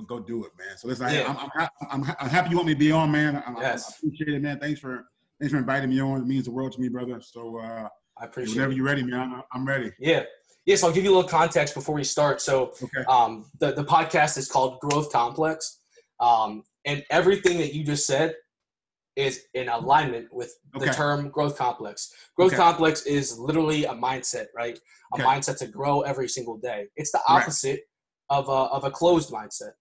go go do it, man. So listen, yeah. I, I'm, I'm, I'm, happy you want me to be on, man. I, yes. I appreciate it, man. Thanks for thanks for inviting me on. It means the world to me, brother. So uh, I appreciate. It. Whenever it. you're ready, man, I'm, I'm ready. Yeah. Yes, I'll give you a little context before we start. So, okay. um, the the podcast is called Growth Complex, um, and everything that you just said is in alignment with okay. the term growth complex. Growth okay. complex is literally a mindset, right? A okay. mindset to grow every single day. It's the opposite of a of a closed mindset.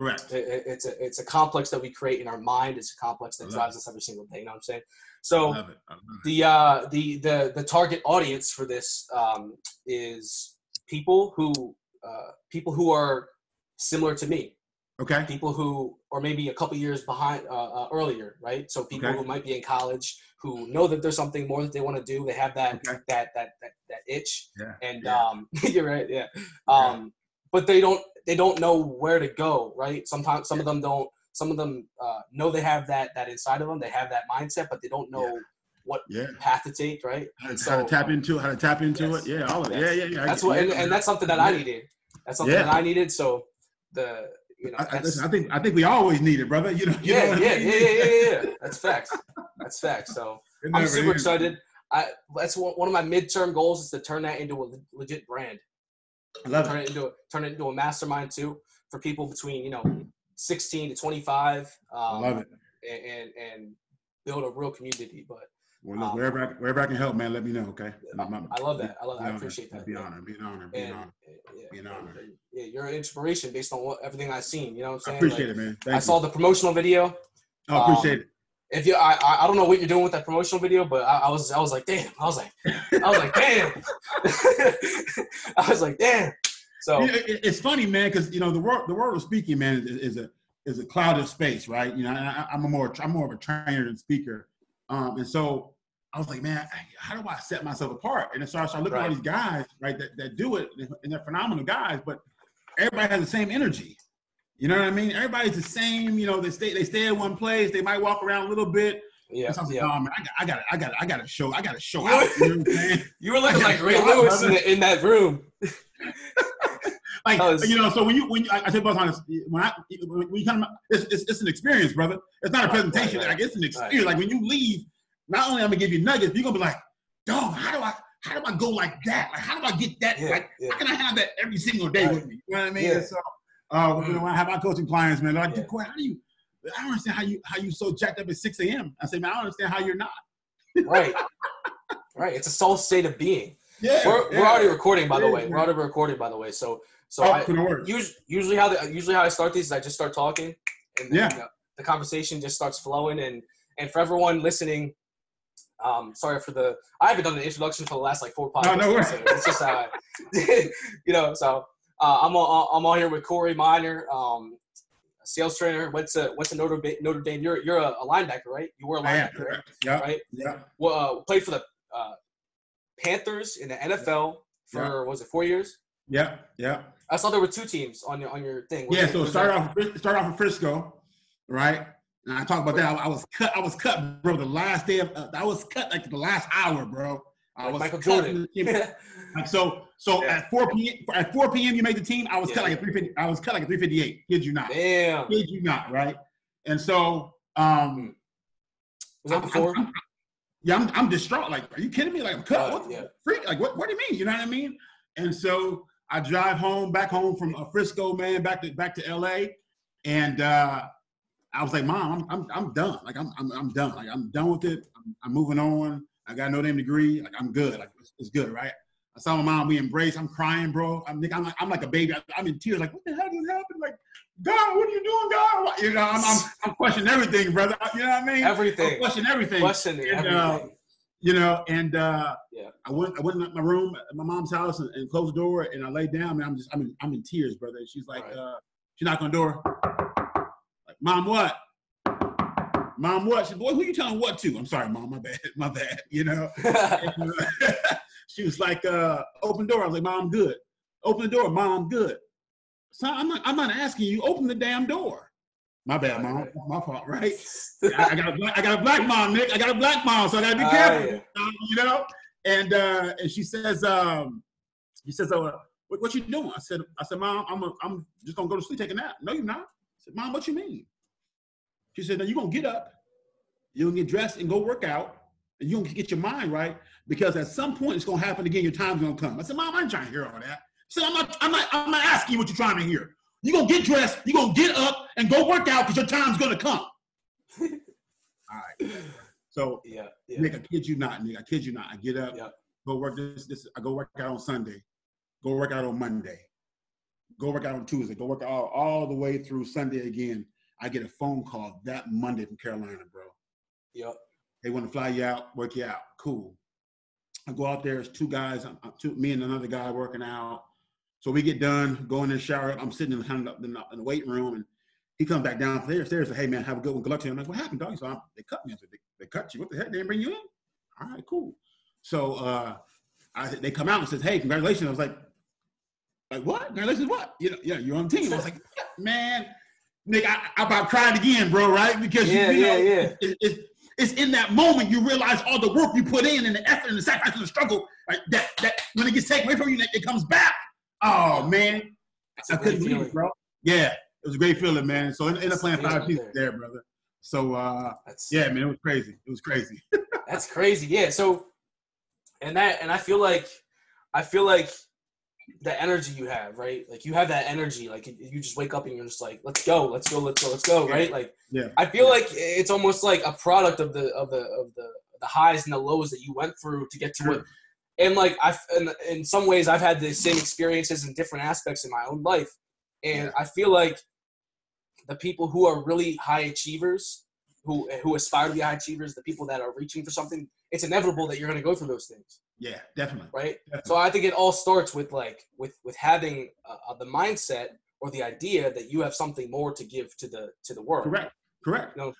Correct. It, it's a it's a complex that we create in our mind. It's a complex that drives it. us every single day. You know what I'm saying? So the uh, the the the target audience for this um, is people who uh, people who are similar to me. Okay. People who, or maybe a couple years behind, uh, uh, earlier, right? So people okay. who might be in college who know that there's something more that they want to do. They have that okay. that, that that that itch. Yeah. And yeah. um, you're right. Yeah. Um, but they don't they don't know where to go, right? Sometimes some yeah. of them don't. Some of them uh, know they have that that inside of them. They have that mindset, but they don't know. Yeah. What yeah. path to take, right? How to, so, how to tap into it, how to tap into yes, it, yeah, all of it, yes. yeah, yeah, yeah. That's what, and, and that's something that I needed. That's something that I needed. So the you know, I, listen, I think I think we always need it, brother. You know, you yeah, know yeah, I mean? yeah, yeah, yeah, yeah. That's facts. That's facts. So I'm super ends. excited. I that's one, one of my midterm goals is to turn that into a legit brand. I love turn it. into a, turn it into a mastermind too for people between you know 16 to 25. Um, I love it. And, and and build a real community. But well, look, um, wherever I, wherever I can help, man, let me know. Okay. I love that. I love. I appreciate that. Be honored. Be honored. Be honored. Be honored. Yeah, you're an inspiration based on what everything I've seen. You know what I'm saying? I appreciate like, it, man. Thank I you. saw the promotional video. I um, appreciate it. If you, I, I don't know what you're doing with that promotional video, but I, I was, I was like, damn. I was like, I was like, damn. I was like, damn. So it, it's funny, man, because you know the world, the world of speaking, man, is, is a is a clouded space, right? You know, I, am a more, I'm more of a trainer than speaker, um, and so I was like, man, how do I set myself apart? And so I started looking right. at all these guys, right, that, that do it, and they're phenomenal guys, but everybody has the same energy. You know what I mean? Everybody's the same. You know, they stay they stay in one place. They might walk around a little bit. Yeah, so I was yeah. like, oh man, I got, I got, I got to show, I got to show out. You, know you were looking like Ray Lewis in, the, in, that room. like was, you know, so when you when you, I, I say both honest, when I when you come, it's, it's, it's an experience, brother. It's not a presentation. Right, right, like it's an experience. Right. Like when you leave, not only I'm gonna give you nuggets, you're gonna be like, dog, how do I how do I go like that? Like how do I get that? Yeah, like yeah. how can I have that every single day right. with me? You know what I mean? Yeah. So uh, mm. you know, when I have my coaching clients, man, they're like, yeah. how do you I don't understand how you how you so jacked up at 6 a.m. I say, man, I don't understand how you're not. right. Right. It's a soul state of being. Yeah. We're, yeah. we're already recording by the way. We're already recording by the way. So so oh, I, usually, usually how the, usually how I start these is I just start talking and then, yeah. Know, the conversation just starts flowing and and for everyone listening, um, sorry for the. I haven't done an introduction for the last like four podcasts. No, no so it's just uh, you know. So uh, I'm on, I'm on here with Corey Miner, um, sales trainer. What's a what's a Notre Dame. Notre Dame. You're you're a, a linebacker, right? You were a linebacker, right? Yeah. Right. Yeah. Well, uh, played for the uh, Panthers in the NFL for yeah. was it four years? Yeah. Yeah. I saw there were two teams on your on your thing. yeah. so start off start off in Frisco, right? And I talk about that. I, I, was cut. I was cut, bro. The last day of uh, I was cut like the last hour, bro. I was Michael Jordan. like so, so yeah. at 4 p.m. At 4 p.m. you made the team. I was yeah. cut like a 350. I was cut like a 358. Kid you not. Damn. Kid you not. Right. And so, um, was that before? I'm, I'm, yeah, I'm, I'm distraught. Like, are you kidding me? Like, I'm cut. Uh, what yeah. freak? Like, what? What do you mean? You know what I mean? And so I drive home, back home from Frisco, man, back to back to L.A. And uh, I was like, Mom, I'm I'm, I'm done. Like I'm, I'm I'm done. Like I'm done with it. I'm, I'm moving on. I got no name degree. Like I'm good. Like it's, it's, good, right? I saw my mom. We embraced. I'm crying, bro. I'm I'm like, I'm like a baby. I'm in tears. Like what the hell just happened? Like God, what are you doing, God? You know, I'm I'm, I'm questioning everything, brother. You know what I mean? Everything. I'm questioning everything. Questioning and, uh, everything. Uh, you know, and uh, yeah. I went I went in my room at my mom's house and, and, closed the door and I laid down and I'm just I'm in, I'm in tears, brother. And she's like, right. uh, she knocked on the door. Like, mom, what? Mom, what? She said, boy, who are you telling what to? I'm sorry, mom, my bad, my bad. You know. and, uh, she was like, uh, open door. I was like, mom, I'm good. Open the door, mom, I'm good. So I'm not, I'm not asking you. Open the damn door. My bad, mom. My fault, right? I, I, got a black, I got a black mom, Nick. I got a black mom, so I gotta be careful. Uh, you know. And uh, and she says, um, she says, oh, what, what you doing? I said, I said, Mom, I'm, a, I'm just gonna go to sleep, take a nap. No, you're not. I said, Mom, what you mean? She said, No, you're gonna get up, you're gonna get dressed and go work out, and you're gonna get your mind right because at some point it's gonna happen again. Your time's gonna come. I said, Mom, I ain't trying to hear all that. She said, I'm not, I'm not, I'm not asking you what you're trying to hear. You're gonna get dressed, you're gonna get up and go work out because your time's gonna come. all right. So yeah, yeah, Nick, I kid you not, Nick. I kid you not. I get up, yeah. go work this, this. I go work out on Sunday, go work out on Monday, go work out on Tuesday, go work out all, all the way through Sunday again. I get a phone call that Monday from Carolina, bro. Yep. They want to fly you out, work you out. Cool. I go out there. There's two guys, two, me and another guy working out. So we get done, go in the shower. I'm sitting in the, in the, in the weight room, and he comes back downstairs. Stairs, say, "Hey man, have a good one. Good luck to you." I'm like, "What happened, dog?" So I'm, they cut me. I said, they, "They cut you? What the heck? They didn't bring you in?" All right, cool. So uh, I, they come out and says, "Hey, congratulations." I was like, "Like what? Congratulations? What? You know, yeah, you're on the team." I was like, "Man, Nick, I, I about cried again, bro. Right? Because yeah, you, you know, yeah, yeah. It, it, it's in that moment you realize all the work you put in and the effort and the sacrifice and the struggle right, that that when it gets taken away from you, it comes back. Oh man, I couldn't believe it, bro. Yeah, it was a great feeling, man. So in, the playing five pieces there. there, brother. So uh, that's, yeah, man, it was crazy. It was crazy. that's crazy. Yeah. So and that and I feel like I feel like the energy you have, right? Like you have that energy. Like you just wake up and you're just like, let's go, let's go, let's go, let's go, right? Like yeah. I feel like it's almost like a product of the of the of the the highs and the lows that you went through to get to it. And like I, in, in some ways, I've had the same experiences in different aspects in my own life, and I feel like the people who are really high achievers, who who aspire to be high achievers, the people that are reaching for something, it's inevitable that you're going to go through those things. Yeah, definitely. Right. Definitely. So I think it all starts with like with with having uh, the mindset or the idea that you have something more to give to the to the world. Correct. Correct. You know,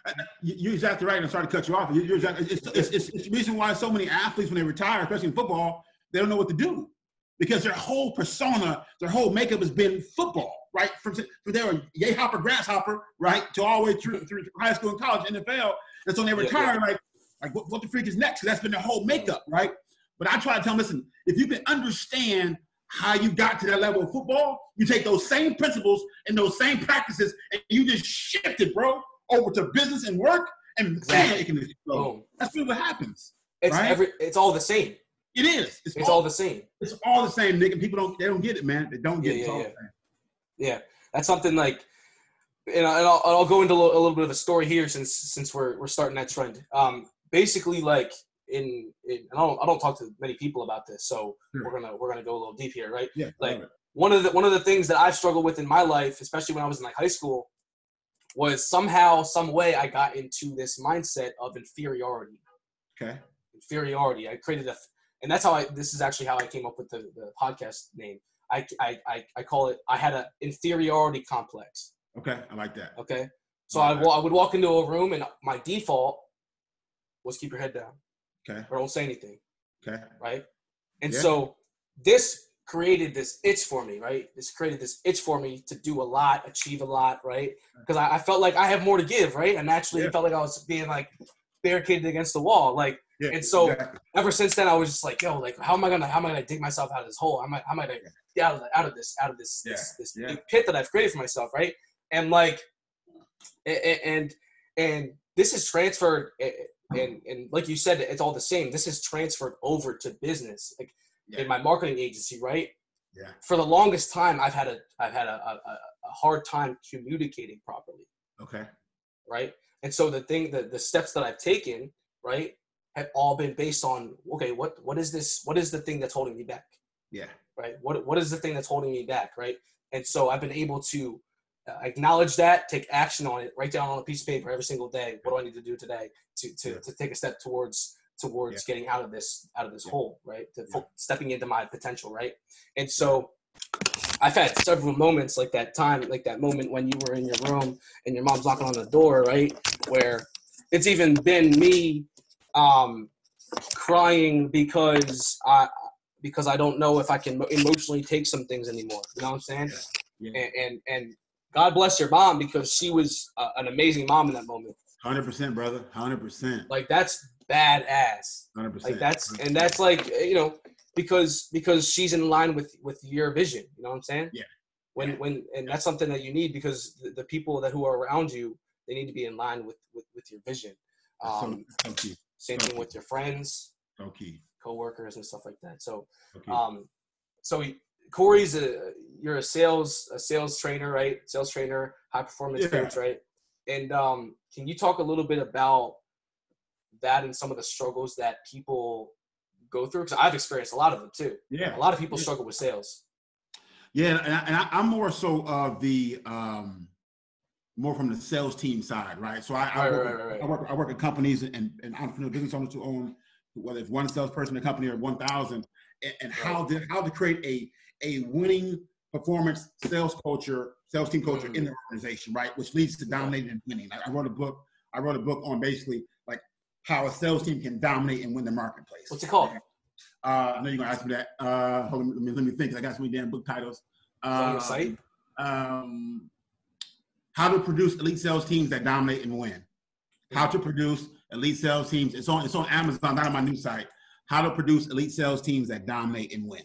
you're exactly right. I'm sorry to cut you off. You're exactly, it's, it's, it's, it's the reason why so many athletes, when they retire, especially in football, they don't know what to do because their whole persona, their whole makeup has been football, right? From, from there, yay hopper, grasshopper, right, to all the way through, through high school and college, NFL. And so when they retire, yeah, yeah. like, like what, what the freak is next? That's been their whole makeup, right? But I try to tell them, listen, if you can understand how you got to that level of football, you take those same principles and those same practices and you just shift it, bro, over to business and work, and exactly. man, it can That's really what happens. It's right? every. It's all the same. It is. It's, it's all, all, the same. It's all the same, Nick. And people don't. They don't get it, man. They don't get yeah, it. Yeah, yeah. Yeah, that's something like. And, I'll, I'll go into a little, a little, bit of a story here since since we're we're starting that trend. Um, basically, like in, in I don't I don't talk to many people about this, so sure. we're gonna we're gonna go a little deep here, right? Yeah. Like one of the one of the things that I've struggled with in my life, especially when I was in like high school, was somehow, some way I got into this mindset of inferiority. Okay. Inferiority. I created a, and that's how I, this is actually how I came up with the, the podcast name. I, I, I, I call it, I had an inferiority complex. Okay. I like that. Okay. So I, I, I would walk into a room and my default was keep your head down. Okay. Or don't say anything. Okay. Right. And yeah. so this created this itch for me, right? This created this itch for me to do a lot, achieve a lot, right? Because I, I, felt like I have more to give, right? And naturally, yeah. felt like I was being like barricaded against the wall, like. Yeah, and so exactly. ever since then, I was just like, yo, like, how am I gonna, how am I gonna dig myself out of this hole? How am I, how am I gonna get out of, the, out of this, out of this, yeah. this, this yeah. pit that I've created for myself, right? And like, and and this is transferred, and and like you said, it's all the same. This is transferred over to business, like in my marketing agency, right? Yeah. For the longest time, I've had a I've had a, a, a hard time communicating properly. Okay. Right. And so the thing that the steps that I've taken, right, have all been based on okay, what what is this? What is the thing that's holding me back? Yeah. Right. What what is the thing that's holding me back? Right. And so I've been able to uh, acknowledge that, take action on it, write down on a piece of paper every single day. What do I need to do today to to, yeah. to take a step towards towards yeah. getting out of this out of this yeah. hole right to stepping into my potential right and so i've had several moments like that time like that moment when you were in your room and your mom's knocking on the door right where it's even been me um crying because i because i don't know if i can emotionally take some things anymore you know what i'm saying and, and and god bless your mom because she was uh, an amazing mom in that moment 100% brother 100% like that's badass. 100. Like that's 100%. and that's like you know because because she's in line with with your vision. You know what I'm saying? Yeah. When yeah. when and that's something that you need because the, the, people that who are around you they need to be in line with with, with your vision. Um, so, so same thing with your friends, okay, coworkers, and stuff like that. So, um, so Corey's a you're a sales a sales trainer, right? Sales trainer, high performance yeah. coach, right? And um, can you talk a little bit about that and some of the struggles that people go through? Because I've experienced a lot of them too. Yeah, a lot of people yeah. struggle with sales. Yeah, and, I, am more so of the um, more from the sales team side, right? So I, I, work, right, right, I work I work at companies and, and entrepreneur business owners who own whether it's one salesperson in a company or one thousand, and, and how to how to create a a winning performance sales culture, sales team culture mm. in the organization, right? Which leads to dominating and winning. I, I wrote a book. I wrote a book on basically like how a sales team can dominate and win the marketplace. What's it called? Uh, I know you're gonna ask me that. Uh, hold on, let me, let me think. I got so many damn book titles. Uh, on your site. Um, how to produce elite sales teams that dominate and win. How to produce elite sales teams. It's on. It's on Amazon, not on my new site. How to produce elite sales teams that dominate and win.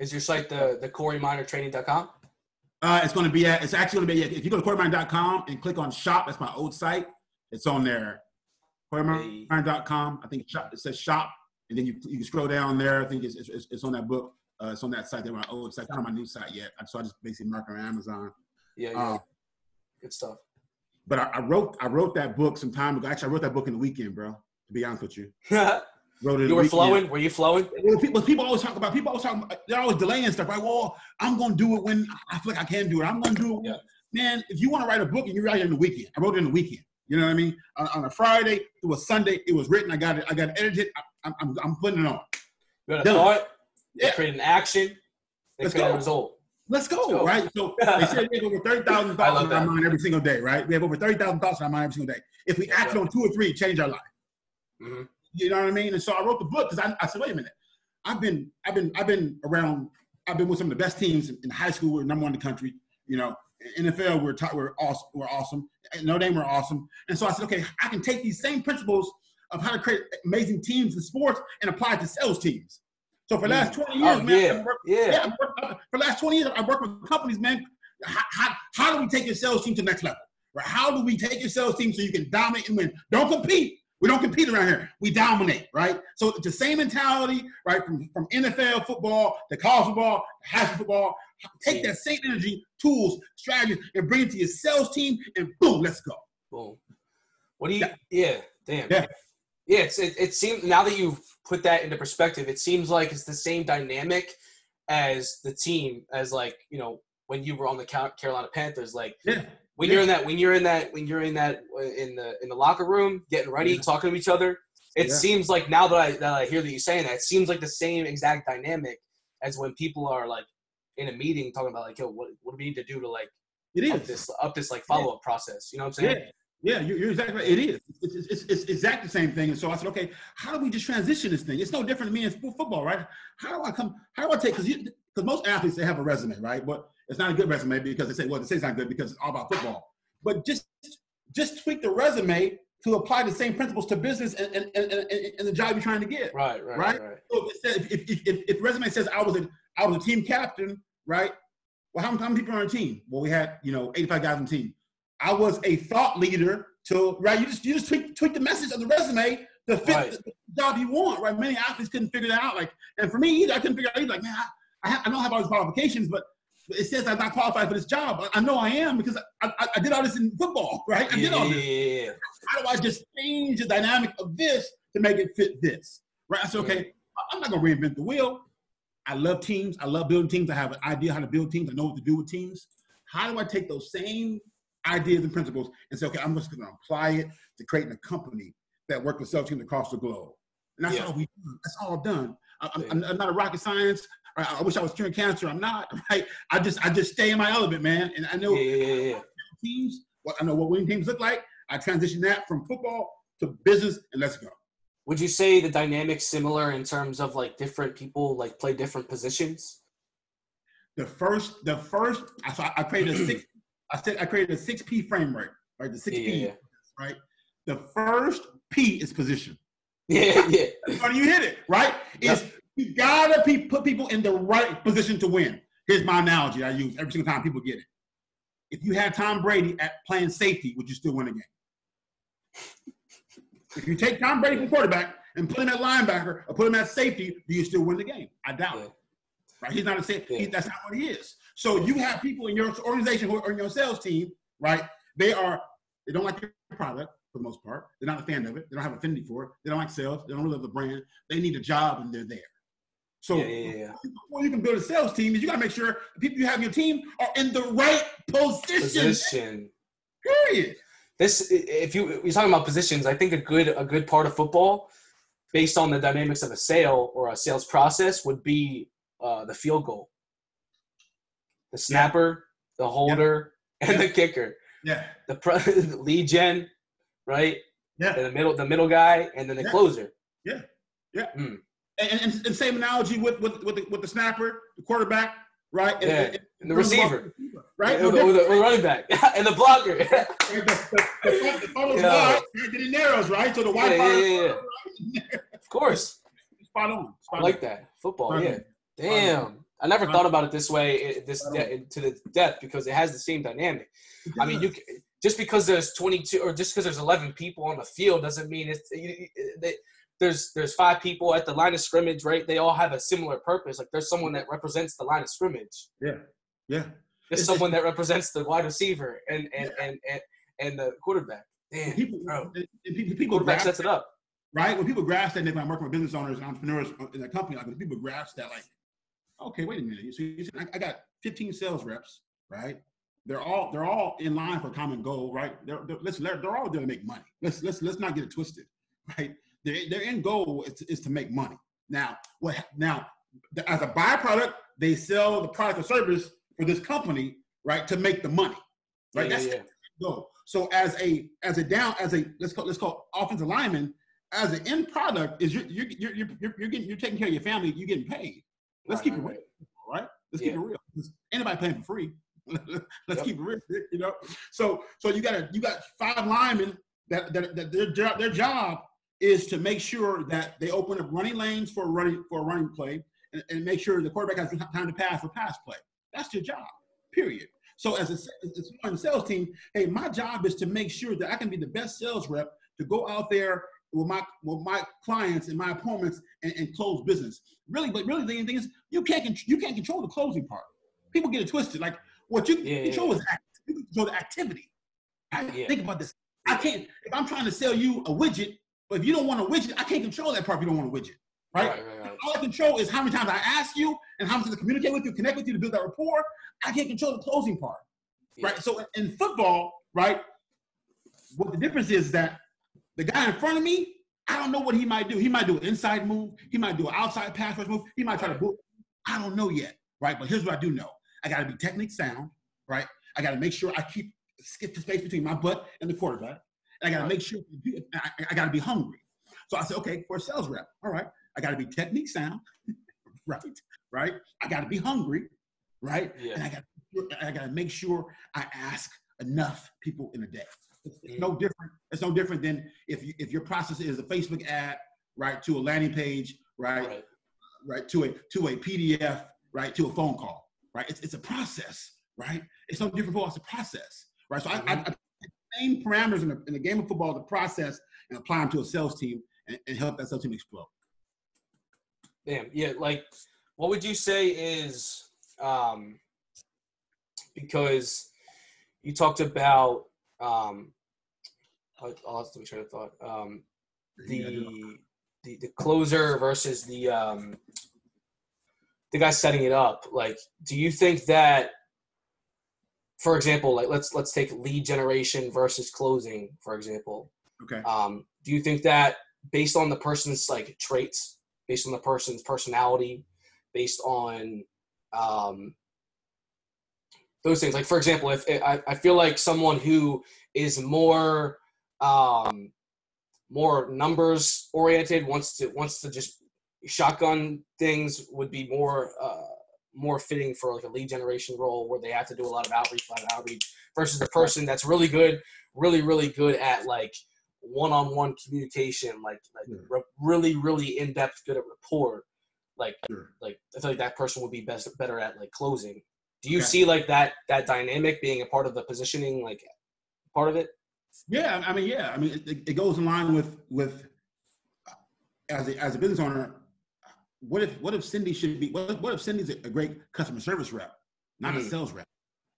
Is your site the the CoreyMinerTraining.com? Uh, it's going to be at. It's actually going to be. If you go to CoreyMiner.com and click on Shop, that's my old site. It's on there. CoreyMiner.com. I think shop, it says Shop, and then you you can scroll down there. I think it's it's, it's on that book. Uh, it's on that site. There, my old site. Not on my new site yet. So I just basically mark on Amazon. Yeah, yeah. Uh, Good stuff. But I, I, wrote I wrote that book some time ago. Actually, I wrote that book in the weekend, bro. To be honest with you. wrote it. You were weekend. flowing. Were you flowing? Well, people, people always talk about. People always talk. About, they're always delaying stuff. Right? Well, I'm gonna do it when I feel like I can do it. I'm gonna do it. Yeah. Man, if you want to write a book and you write it in the weekend, I wrote it in the weekend. You know what I mean? On, on a Friday it was Sunday, it was written. I got it. I got it edited. I, am I'm, I'm putting it on. You got a thought. Yeah. Create an action. Let's create go. a result. Let's go, Let's go. right? So they said we have over 30,000 thoughts in our mind every single day, right? We have over 30,000 thoughts in our mind every single day. If we act on two or three, change our life. Mm-hmm. You know what I mean? And so I wrote the book because I, I, said, wait a minute. I've been, I've been, I've been around. I've been with some of the best teams in, in high school. We're number one in the country. You know, NFL, we're top, we're awesome. We're awesome. Notre Dame, we're awesome. And so I said, okay, I can take these same principles of how to create amazing teams in sports and apply it to sales teams. So for the last 20 years, oh, man, yeah, worked, yeah. yeah worked, for the last 20 years, I worked with companies, man. How, how, how do we take your sales team to the next level? Right? How do we take your sales team so you can dominate and win? Don't compete. We don't compete around here. We dominate, right? So it's the same mentality, right? From, from NFL football to college football, to high school football. Take that same energy, tools, strategies, and bring it to your sales team, and boom, let's go. Boom. What do you? Yeah, damn. Yeah. Yeah, it's, it, it seems now that you've put that into perspective, it seems like it's the same dynamic as the team as like you know when you were on the Carolina Panthers. Like yeah. when yeah. you're in that when you're in that when you're in that uh, in the in the locker room getting ready, yeah. talking to each other. It seems like now that I that I hear that you're saying that, it seems like the same exact dynamic as when people are like in a meeting talking about like, yo, what what do we need to do to like it is up this up this like follow up process? You know what I'm saying? Yeah, you're, you're exactly right. It is. It's, it's, it's, exactly the same thing. And so I said, okay, how do we just transition this thing? It's no different than me in football, right? How do I come? How do I take? Because because most athletes they have a resume, right? But it's not a good resume because they say, well, they say it's not good because it's all about football. But just just tweak the resume to apply the same principles to business and, and, and, and the job you're trying to get. Right, right, right. right. So if, says, if, if, if, if resume says I was a I was a team captain, right? Well, how, how many people are on a team? Well, we had you know 85 guys on the team. I was a thought leader to right. You just you just tweak, tweak the message of the resume to fit right. the, job you want. Right. Many athletes couldn't figure that out. Like, and for me either, I couldn't figure it out. Either. Like, man, I, I, I don't have all these qualifications, but it says I'm not qualified for this job. I, I know I am because I, I, I, did all this in football, right? I did all this. How do I just change the dynamic of this to make it fit this? Right. I said, okay, I'm not gonna reinvent the wheel. I love teams. I love building teams. I have an idea how to build teams. I know what to do with teams. How do I take those same ideas and principles and say, okay, I'm just going to apply it to creating a company that works with sales teams across the globe. And that's yeah. all we do. That's all done. I, am not a rocket science. I, I, wish I was curing cancer. I'm not. Right? I just I just stay in my element, man. And I know yeah, teams. What I know what winning teams look like. I transition that from football to business, and let's go. Would you say the dynamic's similar in terms of like different people like play different positions? The first, the first, I, I created a six I said I created a six P framework, right? The six yeah, P, yeah. right? The first P is position. Yeah, yeah. You hit it, right? Is You gotta be, put people in the right position to win. Here's my analogy I use every single time people get it. If you had Tom Brady at playing safety, would you still win a game? if you take Tom Brady from quarterback and put him at linebacker or put him at safety, do you still win the game? I doubt it. Right? He's not a safety. Yeah. He, that's not what he is. So you have people in your organization who are in your sales team, right? They are they don't like your product for the most part. They're not a fan of it. They don't have affinity for it. They don't like sales. They don't really love the brand. They need a job and they're there. So yeah, yeah, yeah. before you can build a sales team, is you got to make sure the people you have in your team are in the right position. Position. Period. This, if you you're talking about positions, I think a good a good part of football, based on the dynamics of a sale or a sales process, would be uh, the field goal, the snapper, the holder, and the kicker. Yeah. The pro- lead gen, right? Yeah. And the middle, the middle guy, and then the closer. Yeah. Yeah. Mm. And, and, and, same analogy with with with the, with the snapper, the quarterback, right? And, yeah. and, and the receiver, right? Or, the, or, the, or running back, and the blocker. the, the, the, the funnel's yeah. wide, then it narrows, right? So the wide yeah, yeah, yeah, yeah. of course. Spot on. Spot I like on. that football. Spot yeah. Damn. I never thought about it this way, eh, this de- to the depth, because it has the same dynamic. I mean, you just because there's 22 or just because there's 11 people on the field doesn't mean it's. Eh, they, there's there's five people at the line of scrimmage, right? They all have a similar purpose. Like there's someone that represents the line of scrimmage. Yeah, yeah. There's it's, someone that represents the wide receiver and and yeah. and, and and the quarterback. Damn, people, bro. Eh, people, people quarterback sets it up. Right when people grasp that, when I'm working with business owners and entrepreneurs uh, in a company, like when people grasp that, like, okay, wait a minute. You see, you see I, got 15 sales reps, right? They're all they're all in line for a common goal, right? They're, they're listen, they're, they're all there to make money. Let's let's let's not get it twisted, right? Their, their end goal is to, is to make money. Now, what now as a byproduct, they sell the product or service for this company, right, to make the money. Right? Yeah, That's yeah. goal. So as a as a down as a let's call let's call offensive lineman, as an end product is you're you're you're, you're, you're getting you're taking care of your family, you're getting paid. Let's right, keep it real, right? Let's yeah. keep it real. Anybody paying for free? Let's yep. keep it real, you know. So so you got a you got five linemen that that, that their job their job is to make sure that they open up running lanes for running for a running play and, and make sure the quarterback has time to pass for pass play. That's your job, period. So as a, as a sales team, hey, my job is to make sure that I can be the best sales rep to go out there with my with my clients and my appointments and, and close business. Really, but really the thing is you can't you can't control the closing part. People get it twisted. Like what you yeah, control yeah. is act, you control the activity. I, yeah. Think about this. I can't if I'm trying to sell you a widget but if you don't want a widget, I can't control that part if you don't want a widget. Right? right, right, right. All I control is how many times I ask you and how much to communicate with you, connect with you to build that rapport. I can't control the closing part. Right. So in football, right, what the difference is that the guy in front of me, I don't know what he might do. He might do an inside move, he might do an outside pass rush move, he might try to boot. I don't know yet. Right. But here's what I do know. I gotta be technique sound, right? I gotta make sure I keep skip the space between my butt and the quarterback. And I got to make sure I, I got to be hungry. So I said, okay, for a sales rep, all right, I got to be technique sound, right? Right. I got to be hungry, right? Yeah. And I got I got to make sure I ask enough people in a day. It's, it's no different. It's no different than if you, if your process is a Facebook ad, right, to a landing page, right, right, right to a to a PDF, right, to a phone call, right. It's, it's a process, right. It's no different for us. a process, right. So mm-hmm. I, I, same parameters in the, in the game of football, the process, and apply them to a sales team and, and help that sales team explode. Damn, yeah. Like, what would you say is um, because you talked about um, I'll have to make sure thought um, the, the the closer versus the um, the guy setting it up. Like, do you think that for example, like let's let's take lead generation versus closing, for example. Okay. Um, do you think that based on the person's like traits, based on the person's personality, based on um, those things, like for example, if I, I feel like someone who is more um, more numbers oriented wants to wants to just shotgun things would be more uh, more fitting for like a lead generation role where they have to do a lot of outreach, a lot of outreach versus the person that's really good, really, really good at like one-on-one communication, like like re- really, really in-depth, good at rapport. like sure. like I feel like that person would be best better at like closing. Do you okay. see like that that dynamic being a part of the positioning, like part of it? Yeah, I mean, yeah, I mean, it, it goes in line with with as a as a business owner. What if what if Cindy should be? What if, what if Cindy's a great customer service rep, not mm. a sales rep,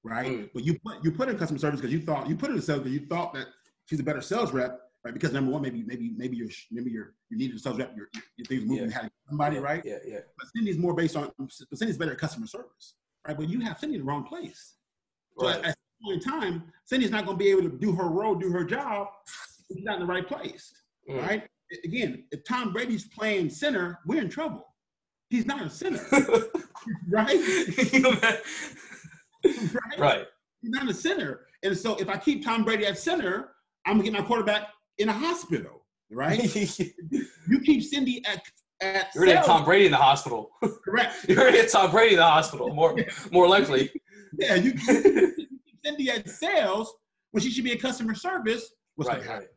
right? Mm. But you put you put in customer service because you thought you put in sales because you thought that she's a better sales rep, right? Because number one, maybe maybe maybe you're maybe you're you needed a sales rep, your, your things moving, yeah. somebody, right? Yeah, yeah. But Cindy's more based on Cindy's better at customer service, right? But you have Cindy in the wrong place. So right. at point in time, Cindy's not going to be able to do her role, do her job. She's not in the right place, mm. right? Again, if Tom Brady's playing center, we're in trouble. He's not a center, right? right? Right. He's not a center, and so if I keep Tom Brady at center, I'm gonna get my quarterback in a hospital, right? you keep Cindy at at You're gonna Tom Brady in the hospital. Correct. You're gonna Tom Brady in the hospital. More more likely. Yeah, you Cindy at sales when she should be in customer service. What's right, right.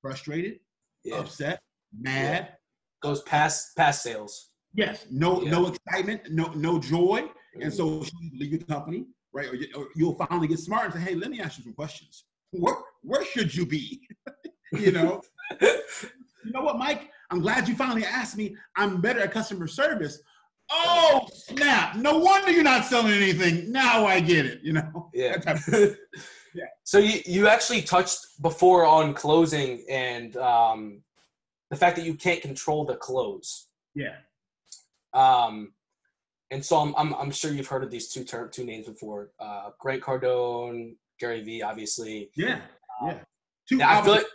Frustrated, yeah. upset, mad. Yeah. Goes past past sales. Yes, no yeah. no excitement, no no joy, mm-hmm. and so she leave your company, right? Or, you, or you'll finally get smart and say, "Hey, let me ask you some questions. Where where should you be?" you know. you know what, Mike? I'm glad you finally asked me. I'm better at customer service. Oh snap! No wonder you're not selling anything. Now I get it. You know. Yeah. yeah. So you you actually touched before on closing and um, the fact that you can't control the close. Yeah. Um, and so I'm, I'm, I'm sure you've heard of these two ter- two names before. Uh, Grant Cardone, Gary Vee, obviously. Yeah. Um, yeah. Two I feel like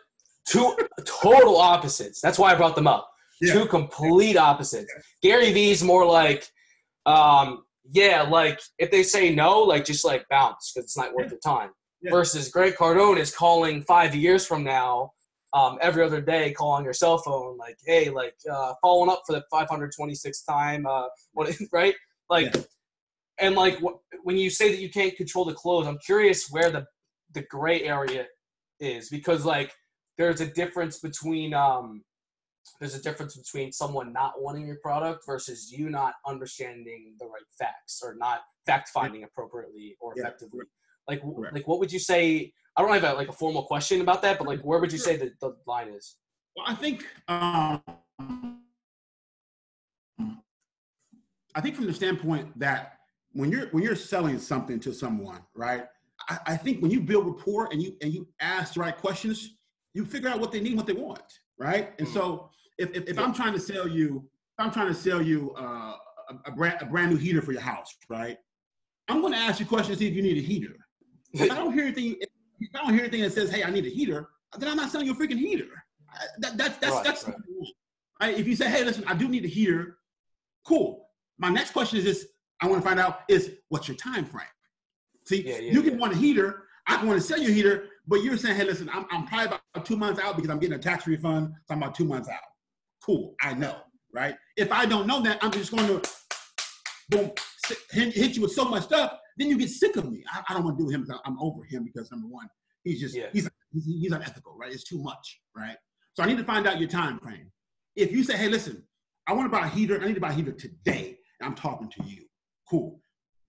two total opposites. That's why I brought them up. Yeah. Two complete opposites. Yeah. Gary Vee's more like, um, yeah, like if they say no, like just like bounce because it's not worth yeah. the time. Versus Greg Cardone is calling five years from now, um, every other day, calling your cell phone, like, hey, like uh, following up for the 526th time, uh, what, right? Like, and like wh- when you say that you can't control the close, I'm curious where the the gray area is because like there's a difference between um, there's a difference between someone not wanting your product versus you not understanding the right facts or not fact finding appropriately or yeah. effectively. Like, Correct. like what would you say? I don't have a, like a formal question about that, but like, where would you say that the line is? Well, I think, um, I think from the standpoint that when you're when you're selling something to someone, right? I, I think when you build rapport and you and you ask the right questions, you figure out what they need, what they want, right? And mm. so if, if, if. I'm trying to sell you, if I'm trying to sell you uh, a, a, brand, a brand new heater for your house, right? I'm going to ask you questions to see if you need a heater. If I don't hear anything, if I don't hear anything that says, "Hey, I need a heater," then I'm not selling you a freaking heater. That, that, that's right, that's right. right. If you say, "Hey, listen, I do need a heater," cool. My next question is this: I want to find out is what's your time frame. See, yeah, yeah, you can yeah. want a heater. I can want to sell you a heater, but you're saying, "Hey, listen, I'm, I'm probably about two months out because I'm getting a tax refund, so I'm about two months out." Cool, I know, right? If I don't know that, I'm just going to boom, hit you with so much stuff. Then you get sick of me. I, I don't want to do with him. I'm over him because number one, he's just yeah. he's, he's he's unethical, right? It's too much, right? So I need to find out your time frame. If you say, hey, listen, I want to buy a heater. I need to buy a heater today. I'm talking to you. Cool.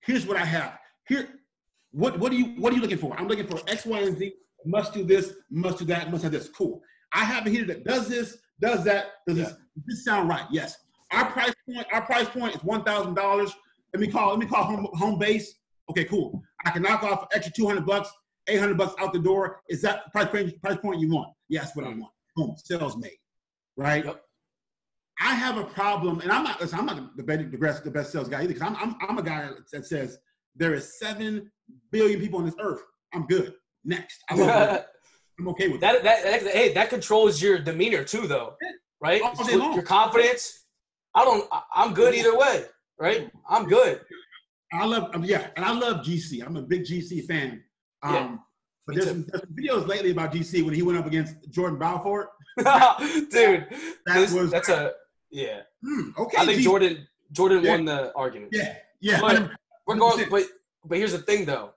Here's what I have. Here, what what are you what are you looking for? I'm looking for X, Y, and Z. Must do this. Must do that. Must have this. Cool. I have a heater that does this does that? Does yeah. this, does this sound right? Yes. Our price point, our price point is one thousand dollars. Let me call, let me call home, home base. Okay, cool. I can knock off extra two hundred bucks, eight hundred bucks out the door. Is that price range, price point you want? Yes, what I want. Boom, sales made. Right. Yep. I have a problem, and I'm not. Listen, I'm not the best, the best, the best sales guy either. Because I'm, I'm, I'm a guy that says there is seven billion people on this earth. I'm good. Next, I love I'm okay with that. That, that, hey, that controls your demeanor too, though, right? Your confidence. I don't. I'm good either way, right? I'm good. I love, um, yeah, and I love GC. I'm a big GC fan. Um, yeah, but there's some, there's some, videos lately about GC when he went up against Jordan Belfort. Dude, that this, was that's a yeah. Hmm, okay, I think Jordan Jordan yeah. won the argument. Yeah, yeah. But we're going, but but here's the thing though.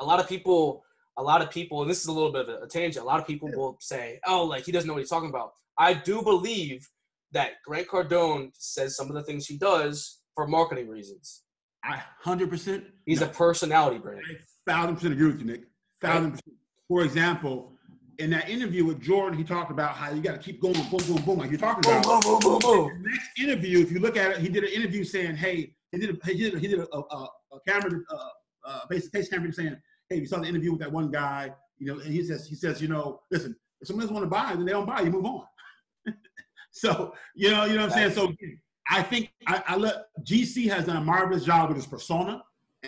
A lot of people a lot of people, and this is a little bit of a tangent, a lot of people will say, oh, like he doesn't know what he's talking about. I do believe that Grant Cardone says some of the things he does for marketing reasons. I hundred percent. He's no. a personality brand. I thousand percent agree with you, Nick. Thousand percent. For example, in that interview with Jordan, he talked about how you got to keep going, boom, boom, boom, like you're talking about. Boom, boom, boom, boom, boom. next interview, if you look at it, he did an interview saying, "Hey, he did a, he did a, he did a, a, a camera, uh, uh, basic case camera saying, hey, you saw the interview with that one guy, you know, and he says, he says, you know, listen, if someone doesn't want to buy, then they don't buy, you move on. so, you know, you know what I'm saying? So I think I, I let GC has done a marvelous job with his persona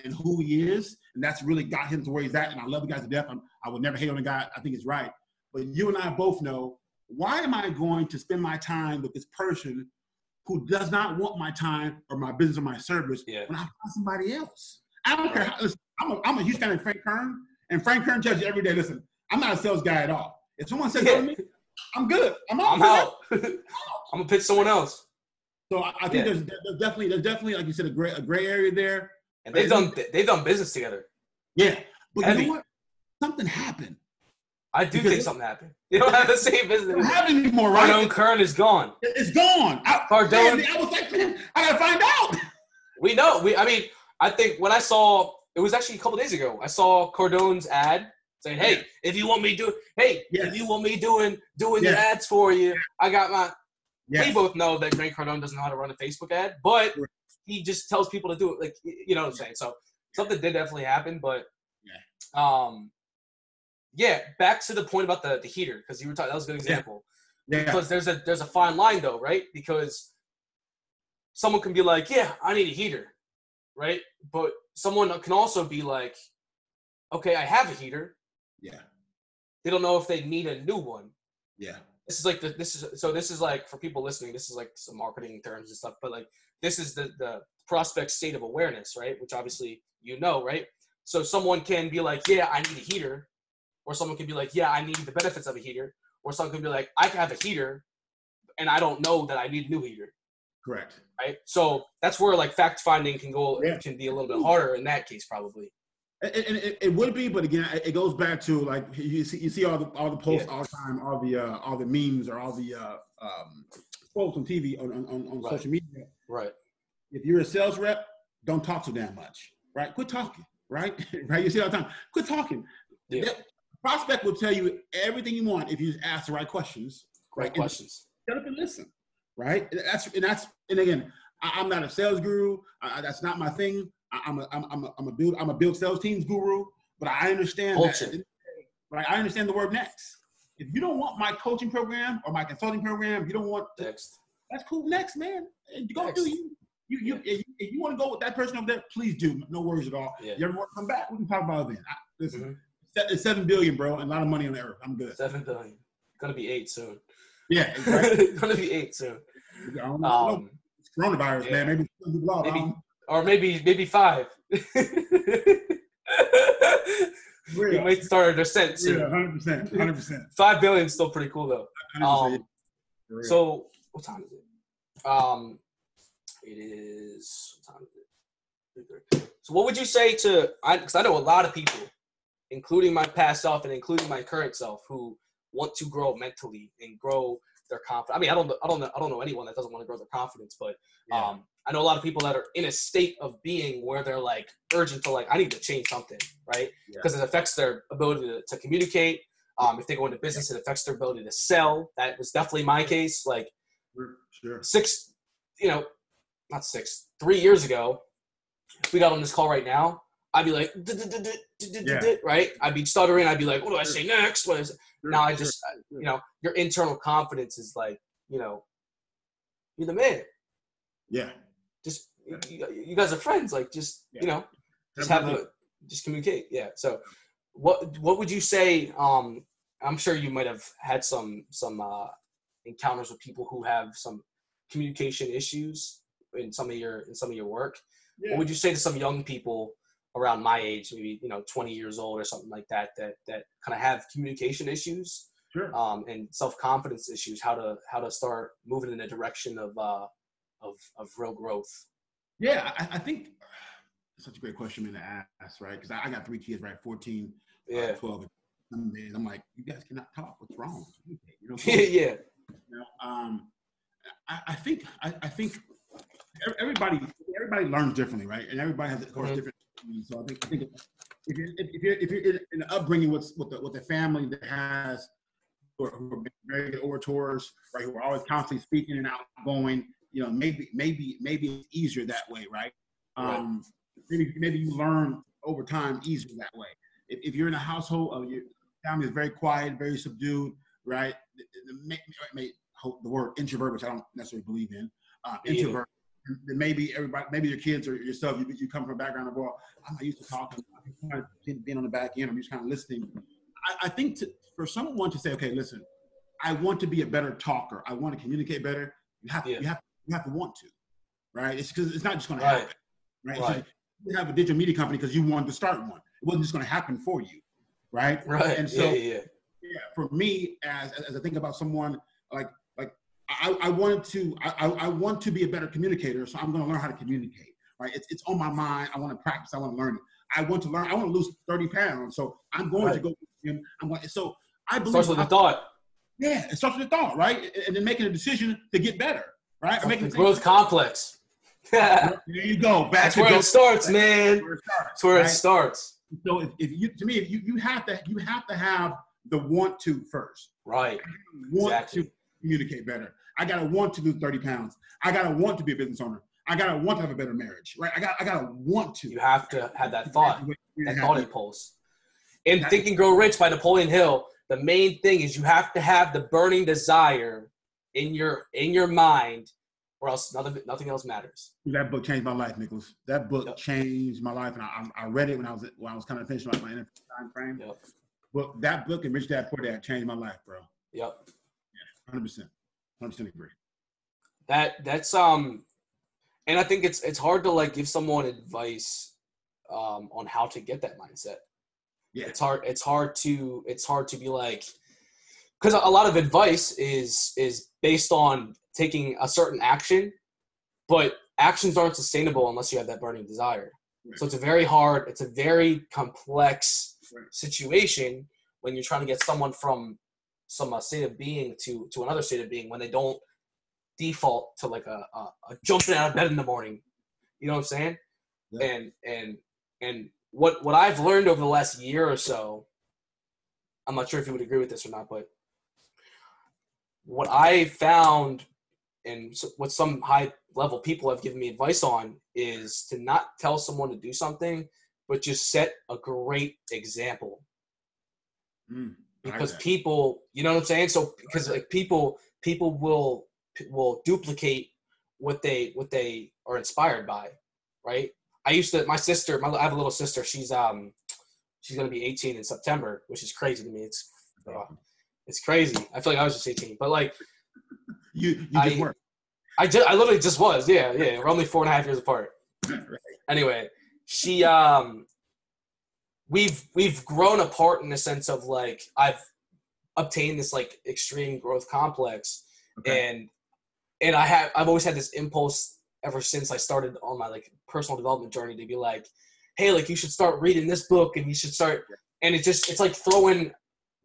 and who he is, and that's really got him to where he's at. And I love the guy to death. I'm, I would never hate on the guy. I think it's right. But you and I both know why am I going to spend my time with this person who does not want my time or my business or my service yeah. when I find somebody else? I don't care. How, listen, I'm a, I'm a huge fan of Frank Kern, and Frank Kern tells you every day, listen, I'm not a sales guy at all. If someone says yeah. to me, I'm good. I'm, I'm out. I'm gonna pitch someone else. So I, I think yeah. there's, there's, definitely there's definitely like you said a gray a gray area there. And they've done they've done business together. Yeah, but Heavy. you know what? Something happened. I do because think something happened. You don't have the same business. Don't have anymore, right? Cardone Kern is gone. It's gone. I, Cardone. Man, I was like, man, I gotta find out. We know. We. I mean, I think when I saw it was actually a couple days ago. I saw Cardone's ad saying, "Hey, yeah. if you want me do, hey, yes. if you want me doing doing yes. the ads for you, I got my." Yes. We both know that Grant Cardone doesn't know how to run a Facebook ad, but he just tells people to do it. Like you know what I'm saying. So something did definitely happen, but yeah. um, yeah. Back to the point about the the heater because you were talking. That was a good example. Yeah. Because there's a there's a fine line though, right? Because someone can be like, "Yeah, I need a heater," right? But someone can also be like, okay, I have a heater. Yeah. They don't know if they need a new one. Yeah. This is like the this is so this is like for people listening, this is like some marketing terms and stuff, but like this is the the prospect state of awareness, right? Which obviously you know, right? So someone can be like, yeah, I need a heater, or someone can be like, yeah, I need the benefits of a heater, or someone can be like, I can have a heater, and I don't know that I need a new heater. Correct. Right. So that's where like fact finding can go yeah. can be a little bit harder in that case probably. And it, it, would be, but again, it goes back to like you see, you see all the all the posts yeah. all the time, all the uh, all the memes or all the uh, um, quotes on TV on on, on right. social media. Right. If you're a sales rep, don't talk so damn much. Right. Quit talking. Right. right. You see all the time. Quit talking. Yeah. That prospect will tell you everything you want if you just ask the right questions. Right, right? questions. Shut up and listen right? That's and that's and again, I, am not a sales guru. I, that's not my thing. I, am a I'm, I'm a I'm a build I'm a build sales teams guru. But I understand Culture. that. Right, I understand the word next. If you don't want my coaching program or my consulting program, you don't want next. That's cool. Next, man, go next. do you. You, you, yeah. if, you, want to go with that person over there, please do. No worries at all. Yeah. You ever want to come back? We can talk about it then. I, listen, mm-hmm. it's seven billion, bro, and a lot of money on the earth. I'm good. Seven billion. Gonna be eight soon. Yeah, exactly. gonna be eight soon. Um, coronavirus, yeah. man. Maybe, maybe or maybe maybe five. we might start a descent soon. Yeah, hundred percent, hundred percent. Five billion is still pretty cool though. Um, so what time is it? Um, it is. What time is it? So what would you say to? I because I know a lot of people, including my past self and including my current self, who want to grow mentally and grow their confidence. I mean, I don't, I don't know, I don't know anyone that doesn't want to grow their confidence, but yeah. um, I know a lot of people that are in a state of being where they're like urgent to like, I need to change something, right? Because yeah. it affects their ability to, to communicate. Um, if they go into business, it affects their ability to sell. That was definitely my case. Like sure. six, you know, not six, three years ago, if we got on this call right now, I'd be like, right? I'd be stuttering. I'd be like, what do I say next? What is now I just, you know, your internal confidence is like, you know, you're the man. Yeah. Just you, guys are friends. Like, just you know, just have a just communicate. Yeah. So, what what would you say? Um, I'm sure you might have had some some uh, encounters with people who have some communication issues in some of your in some of your work. Yeah. What would you say to some young people around my age, maybe you know 20 years old or something like that, that that kind of have communication issues sure. um, and self confidence issues, how to how to start moving in the direction of uh, of of real growth. Yeah, I, I think such a great question to ask, right? Because I, I, got three kids, right? 14, uh, yeah. Uh, 12. And I'm like, you guys cannot talk. What's wrong? You know, yeah. You know, um, I, I think I, I, think everybody everybody learns differently, right? And everybody has of course mm-hmm. different. So I think I think if you're if you're if you're in an upbringing with with the with the family that has who are, who are very good orators, right? Who are always constantly speaking and outgoing. You know, maybe maybe maybe it's easier that way, right? Um, maybe maybe you learn over time easier that way. If, if you're in a household, of your family is very quiet, very subdued, right? The, the, the, the word introvert, which I don't necessarily believe in, uh, introvert. Then maybe everybody, maybe your kids or yourself, you, you come from a background of, well, I'm not used to talking, I'm being on the back end, I'm just kind of listening. I, I think to, for someone to say, okay, listen, I want to be a better talker, I want to communicate better, you have, yeah. you have, you have to want to, right? It's because it's not just going to happen, right? right. you have a digital media company because you wanted to start one. It wasn't just going to happen for you, right? Right. And so, yeah, yeah. yeah for me, as as I think about someone like I, I wanted to I, I want to be a better communicator, so I'm going to learn how to communicate. Right? It's, it's on my mind. I want to practice. I want to learn it. I want to learn. I want to lose 30 pounds, so I'm going right. to go the gym. I'm going. So I believe. Starts with a thought. Yeah, it starts with a thought, right? And then making a decision to get better, right? making the growth complex. there you go. Back That's where go. it starts, man. That's where it starts. That's where right? it starts. So if, if you, to me, if you, you have to, you have to have the want to first. Right. Want exactly. to communicate better. I gotta want to lose 30 pounds. I gotta want to be a business owner. I gotta want to have a better marriage, right? I got I gotta want to. You have to have that thought, that thought impulse. In Think and Grow Rich by Napoleon Hill, the main thing is you have to have the burning desire in your in your mind, or else nothing nothing else matters. That book changed my life, Nicholas. That book yep. changed my life, and I, I read it when I was when I was kind of finishing up my time frame. Yep. But that book and Rich Dad Poor Dad changed my life, bro. Yep. Yeah, hundred percent. 100 agree. That that's um, and I think it's it's hard to like give someone advice um on how to get that mindset. Yeah. It's hard. It's hard to it's hard to be like because a lot of advice is is based on taking a certain action, but actions aren't sustainable unless you have that burning desire. Right. So it's a very hard, it's a very complex right. situation when you're trying to get someone from some uh, state of being to to another state of being when they don't default to like a, a, a jumping out of bed in the morning. You know what I'm saying? Yeah. And and and what what I've learned over the last year or so, I'm not sure if you would agree with this or not, but what I found and what some high level people have given me advice on is to not tell someone to do something, but just set a great example. Mm because people, you know what I'm saying? So because like people people will will duplicate what they what they are inspired by, right? I used to my sister, my I have a little sister. She's um she's gonna be 18 in September, which is crazy to me. It's uh, it's crazy. I feel like I was just 18, but like you you just I, weren't. I just I literally just was. Yeah, yeah. We're only four and a half years apart. right. Anyway, she um we've we've grown apart in the sense of like I've obtained this like extreme growth complex okay. and and I have I've always had this impulse ever since I started on my like personal development journey to be like, hey, like you should start reading this book and you should start and it just it's like throwing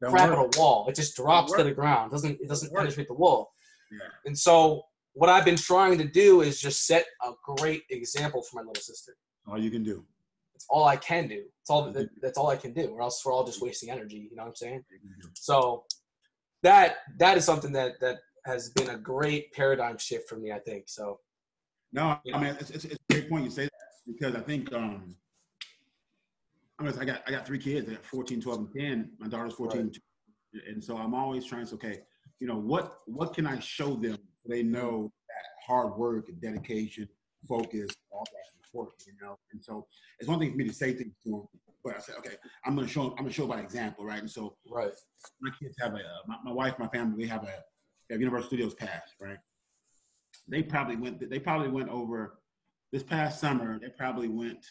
Don't crap work. at a wall. It just drops to the ground. It doesn't it doesn't penetrate the wall. Yeah. And so what I've been trying to do is just set a great example for my little sister. All you can do. It's all I can do. It's all that, that's all I can do, or else we're all just wasting energy. You know what I'm saying? So that that is something that that has been a great paradigm shift for me. I think so. No, I mean it's, it's, it's a great point you say that because I think um I mean I got I got three kids. I got 14, 12, and 10. My daughter's 14, right. and so I'm always trying to say, okay, you know what what can I show them so they know that hard work and dedication, focus, all that you know. And so it's one thing for me to say things to them, but I said, okay, I'm gonna show I'm gonna show by example, right? And so right, my kids have a my, my wife, my family, they have a they have Universal Studios pass, right? They probably went they probably went over this past summer. They probably went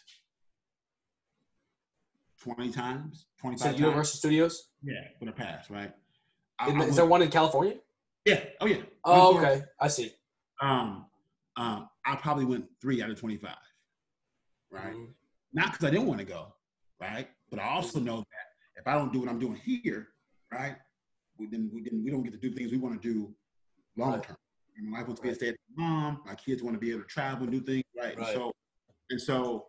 20 times, 25 so times. Universal Studios? Yeah, for the pass, right? I, is, I there one in California? Yeah. Oh yeah. Oh, okay. I see. Um, um, I probably went three out of 25 right? Mm-hmm. Not because I didn't want to go, right? But I also know that if I don't do what I'm doing here, right, we, then we, then we don't get to do things we want to do long term, My wife wants to be a stay at mom. My kids want to be able to travel and do things, right? right. And so, and so,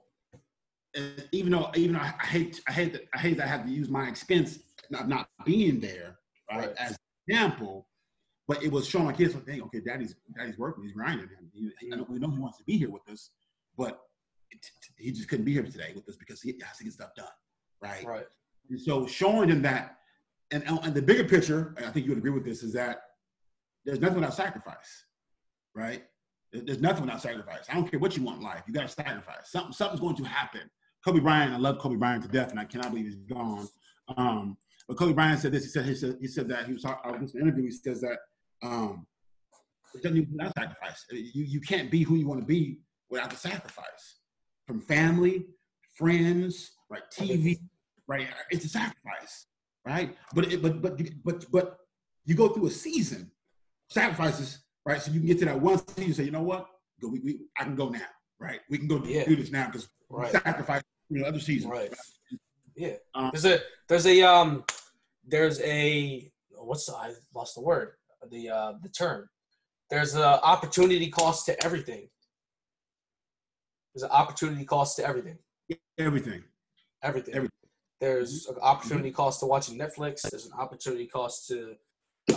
and even though even though I, hate I hate that I hate that I have to use my expense of not being there, right, right. as example. But it was showing my kids, like, hey, okay, daddy's daddy's working, he's grinding. He, he, we know he wants to be here with us, but he just couldn't be here today with us because he has to get stuff done, right? Right. And so showing them that, and and the bigger picture, I think you would agree with this, is that there's nothing without sacrifice, right? There's nothing without sacrifice. I don't care what you want in life. You got to sacrifice. Something, something's going to happen. Kobe Bryant, I love Kobe Bryant to death, and I cannot believe he's gone. Um, but Kobe Bryant said this. He said he said he said that he was talking. I was in an interview. He says that um, it doesn't even not sacrifice. You you can't be who you want to be without the sacrifice from family, friends, right? TV, right? It's a sacrifice, right? But it, but but but but you go through a season sacrifices, right? So you can get to that one season. Say, you know what? Go, we, we, I can go now, right? We can go yeah. do this now because right. sacrifice, you know, other seasons. Right. Yeah. Um, there's a there's a um there's a what's the, I lost the word the uh the term. There's an opportunity cost to everything. There's an opportunity cost to everything. Everything. Everything. Everything. There's an opportunity cost to watching Netflix. There's an opportunity cost to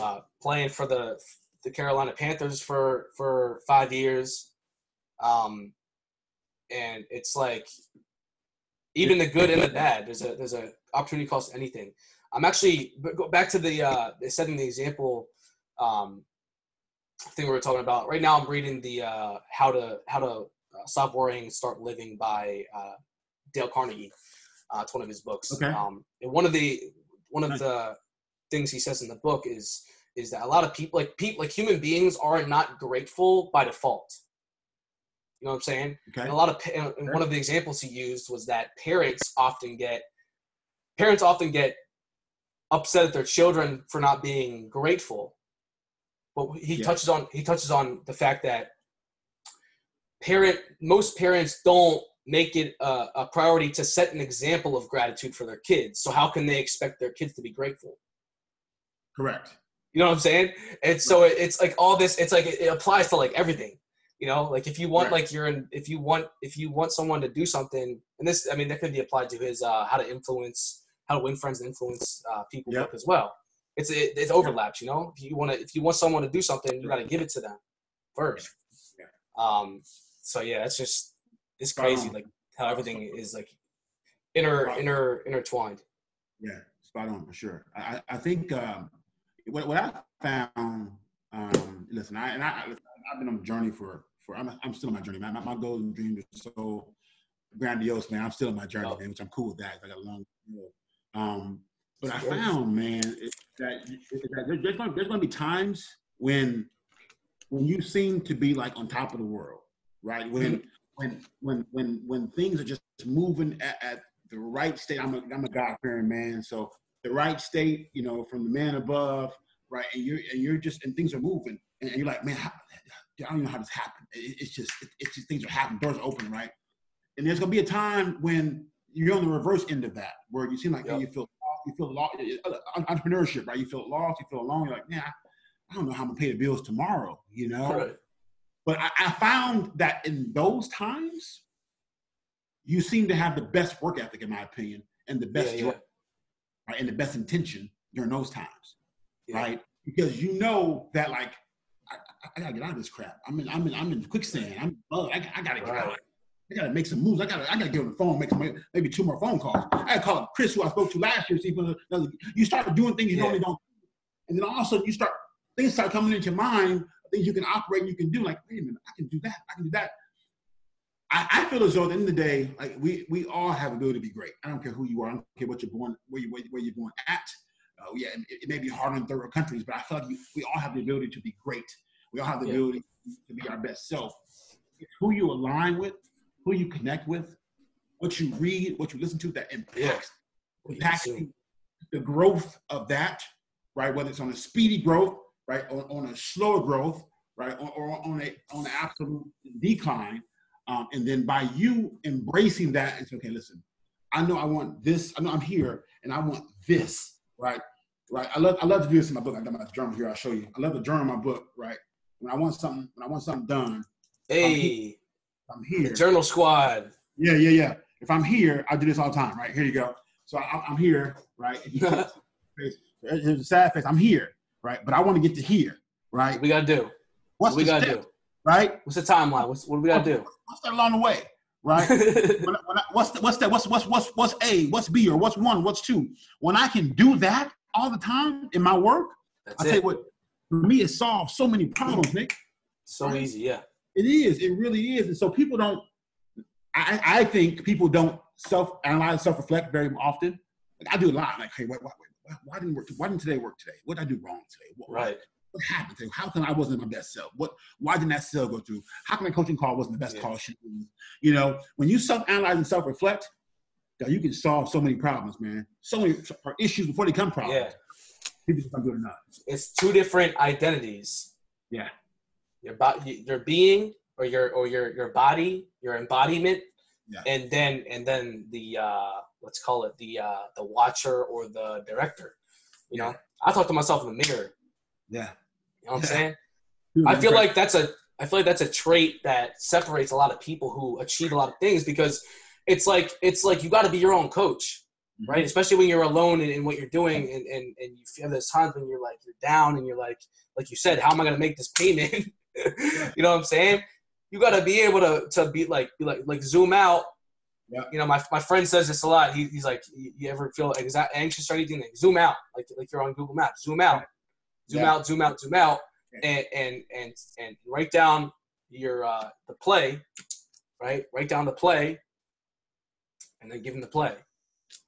uh, playing for the the Carolina Panthers for for five years, um, and it's like even the good and the bad. There's a there's a opportunity cost to anything. I'm actually go back to the uh, setting the example um, thing we were talking about. Right now, I'm reading the uh, how to how to uh, stop worrying, start living by uh, Dale Carnegie. Uh, it's one of his books. Okay. Um, and one of the one of the things he says in the book is is that a lot of people like people like human beings are not grateful by default. You know what I'm saying? Okay. And a lot of and one of the examples he used was that parents often get parents often get upset at their children for not being grateful. But he yeah. touches on he touches on the fact that parent most parents don't make it a, a, priority to set an example of gratitude for their kids. So how can they expect their kids to be grateful? Correct. You know what I'm saying? And so it's like all this. It's like it, applies to like everything. You know, like if you want, right. like you're in, if you want, if you want someone to do something, and this, I mean, that could be applied to his uh, how to influence, how to win friends and influence uh, people yep. as well. It's it, it overlaps. You know, if you want to, if you want someone to do something, you got to give it to them first. Yeah. Um. So yeah, it's just it's crazy, like how everything is like inter inter intertwined. Yeah, spot on for sure. I I think um, what, what I found, um, listen, I and I, I've been on a journey for for I'm, I'm still on my journey. My, my, my goals and dreams are so grandiose, man. I'm still on my journey, oh. man, which I'm cool with that. I got a long. Um, but I found, man, that, that there's gonna, there's going to be times when when you seem to be like on top of the world, right? Mm-hmm. When mm-hmm. when when when when things are just moving at, at the right state. I'm a I'm a God fearing man, so the right state, you know, from the man above, right? And you're and you're just and things are moving, and, you're like, man, how, I don't even know how this happened. It, it's just it, it's just things are happening, doors are open, right? And there's gonna be a time when you're on the reverse end of that, where you seem like yep. you feel you feel lost. Eh, eh, uh, entrepreneurship, right? You feel lost, you feel alone. You're like, yeah, I don't know how I'm gonna pay the bills tomorrow, you know. Right. But I, I found that in those times, you seem to have the best work ethic, in my opinion, and the best yeah, yeah right, and the best intention during those times, yeah. right? Because you know that like I, I, gotta get out of this crap. I'm in I'm in I'm in quicksand. I'm bug. I, I gotta get right. out. I gotta make some moves. I gotta I gotta get on the phone, make some maybe two more phone calls. I gotta call Chris, who I spoke to last year. See, you start doing things you normally don't, and then also you start things start coming into your mind, things you can operate, and you can do. Like, wait a minute, I can do that. I can do that. I, I, feel as though at the end of the day, like we we all have the ability to be great. I don't care who you are. I don't care what you're born, where you where, where you're born at. Uh, yeah, it, it, may be hard in third world countries, but I feel like we, we all have the ability to be great. We all have the yeah. ability to be our best self. who you align with, who you connect with, what you read, what you listen to, that impacts yeah. impacts the growth of that, right? Whether it's on a speedy growth, right, on, on a slower growth, right, or, or on a on an absolute decline um, and then by you embracing that, it's okay, listen, I know I want this, I know I'm here and I want this, right? Right. I love I love to do this in my book. I got my journal here, I'll show you. I love the journal in my book, right? when I want something, when I want something done, hey, I'm here. The journal squad. Yeah, yeah, yeah. If I'm here, I do this all the time. Right here, you go. So I, am here, right? It's a sad face. I'm here, right? But I want to get to here, right? What we gotta do. What's what we gotta step, do? Right? What's the timeline? What's what do we gotta do? What's that along the way? Right? when, when I, what's the, what's that? What's what's what's what's A? What's B? Or what's one? What's two? When I can do that all the time in my work, I tell you what. For me, it solves so many problems, Nick. So right? easy, yeah. It is. It really is. And so people don't. I, I think people don't self-analyze, self-reflect very often. Like I do a lot. Like, hey, wait, wait, wait, why didn't work? Why didn't today work today? What did I do wrong today? What, right. What happened today? How come I wasn't my best self? What? Why didn't that sale go through? How come my coaching call wasn't the best yeah. call? You know, when you self-analyze and self-reflect, you can solve so many problems, man. So many issues before they come problems. Yeah. People just not good enough. It's two different identities. Yeah. Your body, your being, or your or your your body, your embodiment, yeah. and then and then the uh, let's call it the uh, the watcher or the director. You know, I talk to myself in the mirror. Yeah. You know what I'm saying? Dude, I feel like that's a I feel like that's a trait that separates a lot of people who achieve a lot of things because it's like it's like you got to be your own coach, mm-hmm. right? Especially when you're alone in, in what you're doing, and, and and you feel there's times when you're like you're down and you're like like you said, how am I gonna make this payment? you know what I'm saying? You got to be able to to be like be like like zoom out yeah. You know, my, my friend says this a lot. He, he's like, you ever feel anxious or anything? Like, zoom out, like like you're on Google Maps. Zoom out, zoom yeah. out, zoom out, zoom out, and and and and write down your uh, the play, right? Write down the play, and then give him the play.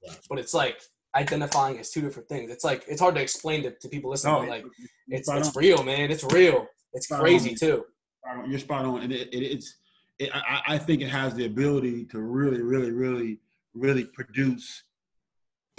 Yeah. But it's like identifying as two different things. It's like it's hard to explain to, to people listening. No, like it's it's real, man. It's real. It's crazy on. too. You're spot on, and it, it, it's it, I, I, think it has the ability to really, really, really, really produce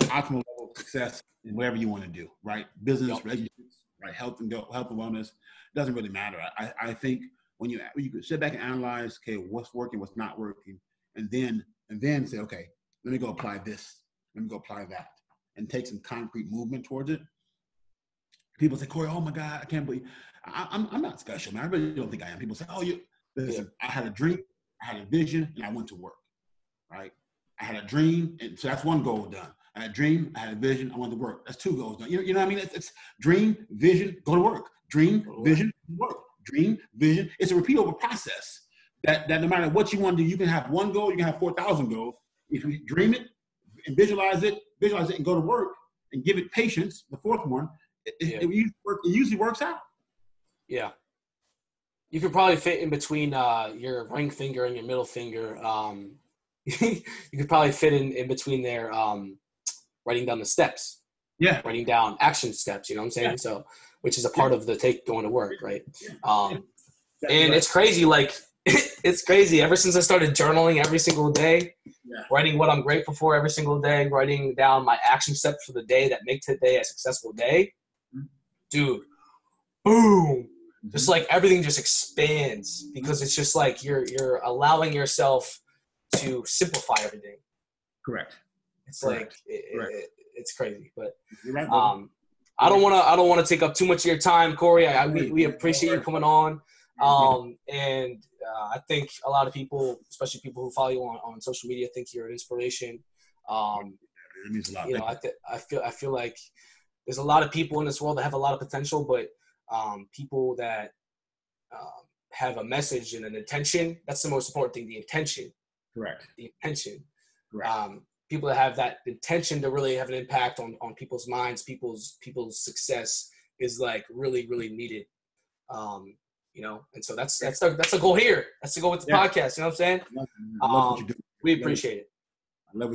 optimal level of success in whatever you want to do, right? Business, yep. relationships, right? Health and go, health and wellness doesn't really matter. I, I think when you you sit back and analyze, okay, what's working, what's not working, and then and then say, okay, let me go apply this, let me go apply that, and take some concrete movement towards it. People say, Corey, oh my God, I can't believe I, I'm I'm not special, man. I really don't think I am. People say, oh, you Listen, I had a dream, I had a vision, and I went to work. Right? I had a dream, and so that's one goal done. I had a dream, I had a vision, I went to work. That's two goals done. You know, you know what I mean? It's, it's dream, vision, go to work. Dream, vision, work. Dream, vision. It's a repeatable process. That, that no matter what you want to do, you can have one goal, you can have 4,000 goals. If you dream it and visualize it, visualize it and go to work and give it patience, the fourth one, it, yeah. it, it, it usually works out. Yeah, you could probably fit in between uh, your ring finger and your middle finger. Um, you could probably fit in, in between there, um, writing down the steps. Yeah. Writing down action steps, you know what I'm saying? Yeah. So, which is a part of the take going to work, right? Um, and it's crazy. Like, it's crazy. Ever since I started journaling every single day, yeah. writing what I'm grateful for every single day, writing down my action steps for the day that make today a successful day, mm-hmm. dude, boom, just like everything just expands because it's just like you're you're allowing yourself to simplify everything. Correct. It's correct. like it, it, it's crazy but um i don't want to i don't want to take up too much of your time corey. I, I we, we appreciate you coming on. Um and uh, i think a lot of people especially people who follow you on, on social media think you're an inspiration. Um it means a lot. you know I, th- I feel i feel like there's a lot of people in this world that have a lot of potential but um, people that um, have a message and an intention. That's the most important thing. The intention. Correct. The intention. Correct. Um, people that have that intention to really have an impact on, on people's minds, people's people's success is like really really needed. Um, you know, and so that's that's the, that's the goal here. That's the goal with the yeah. podcast. You know what I'm saying? Um, we appreciate it.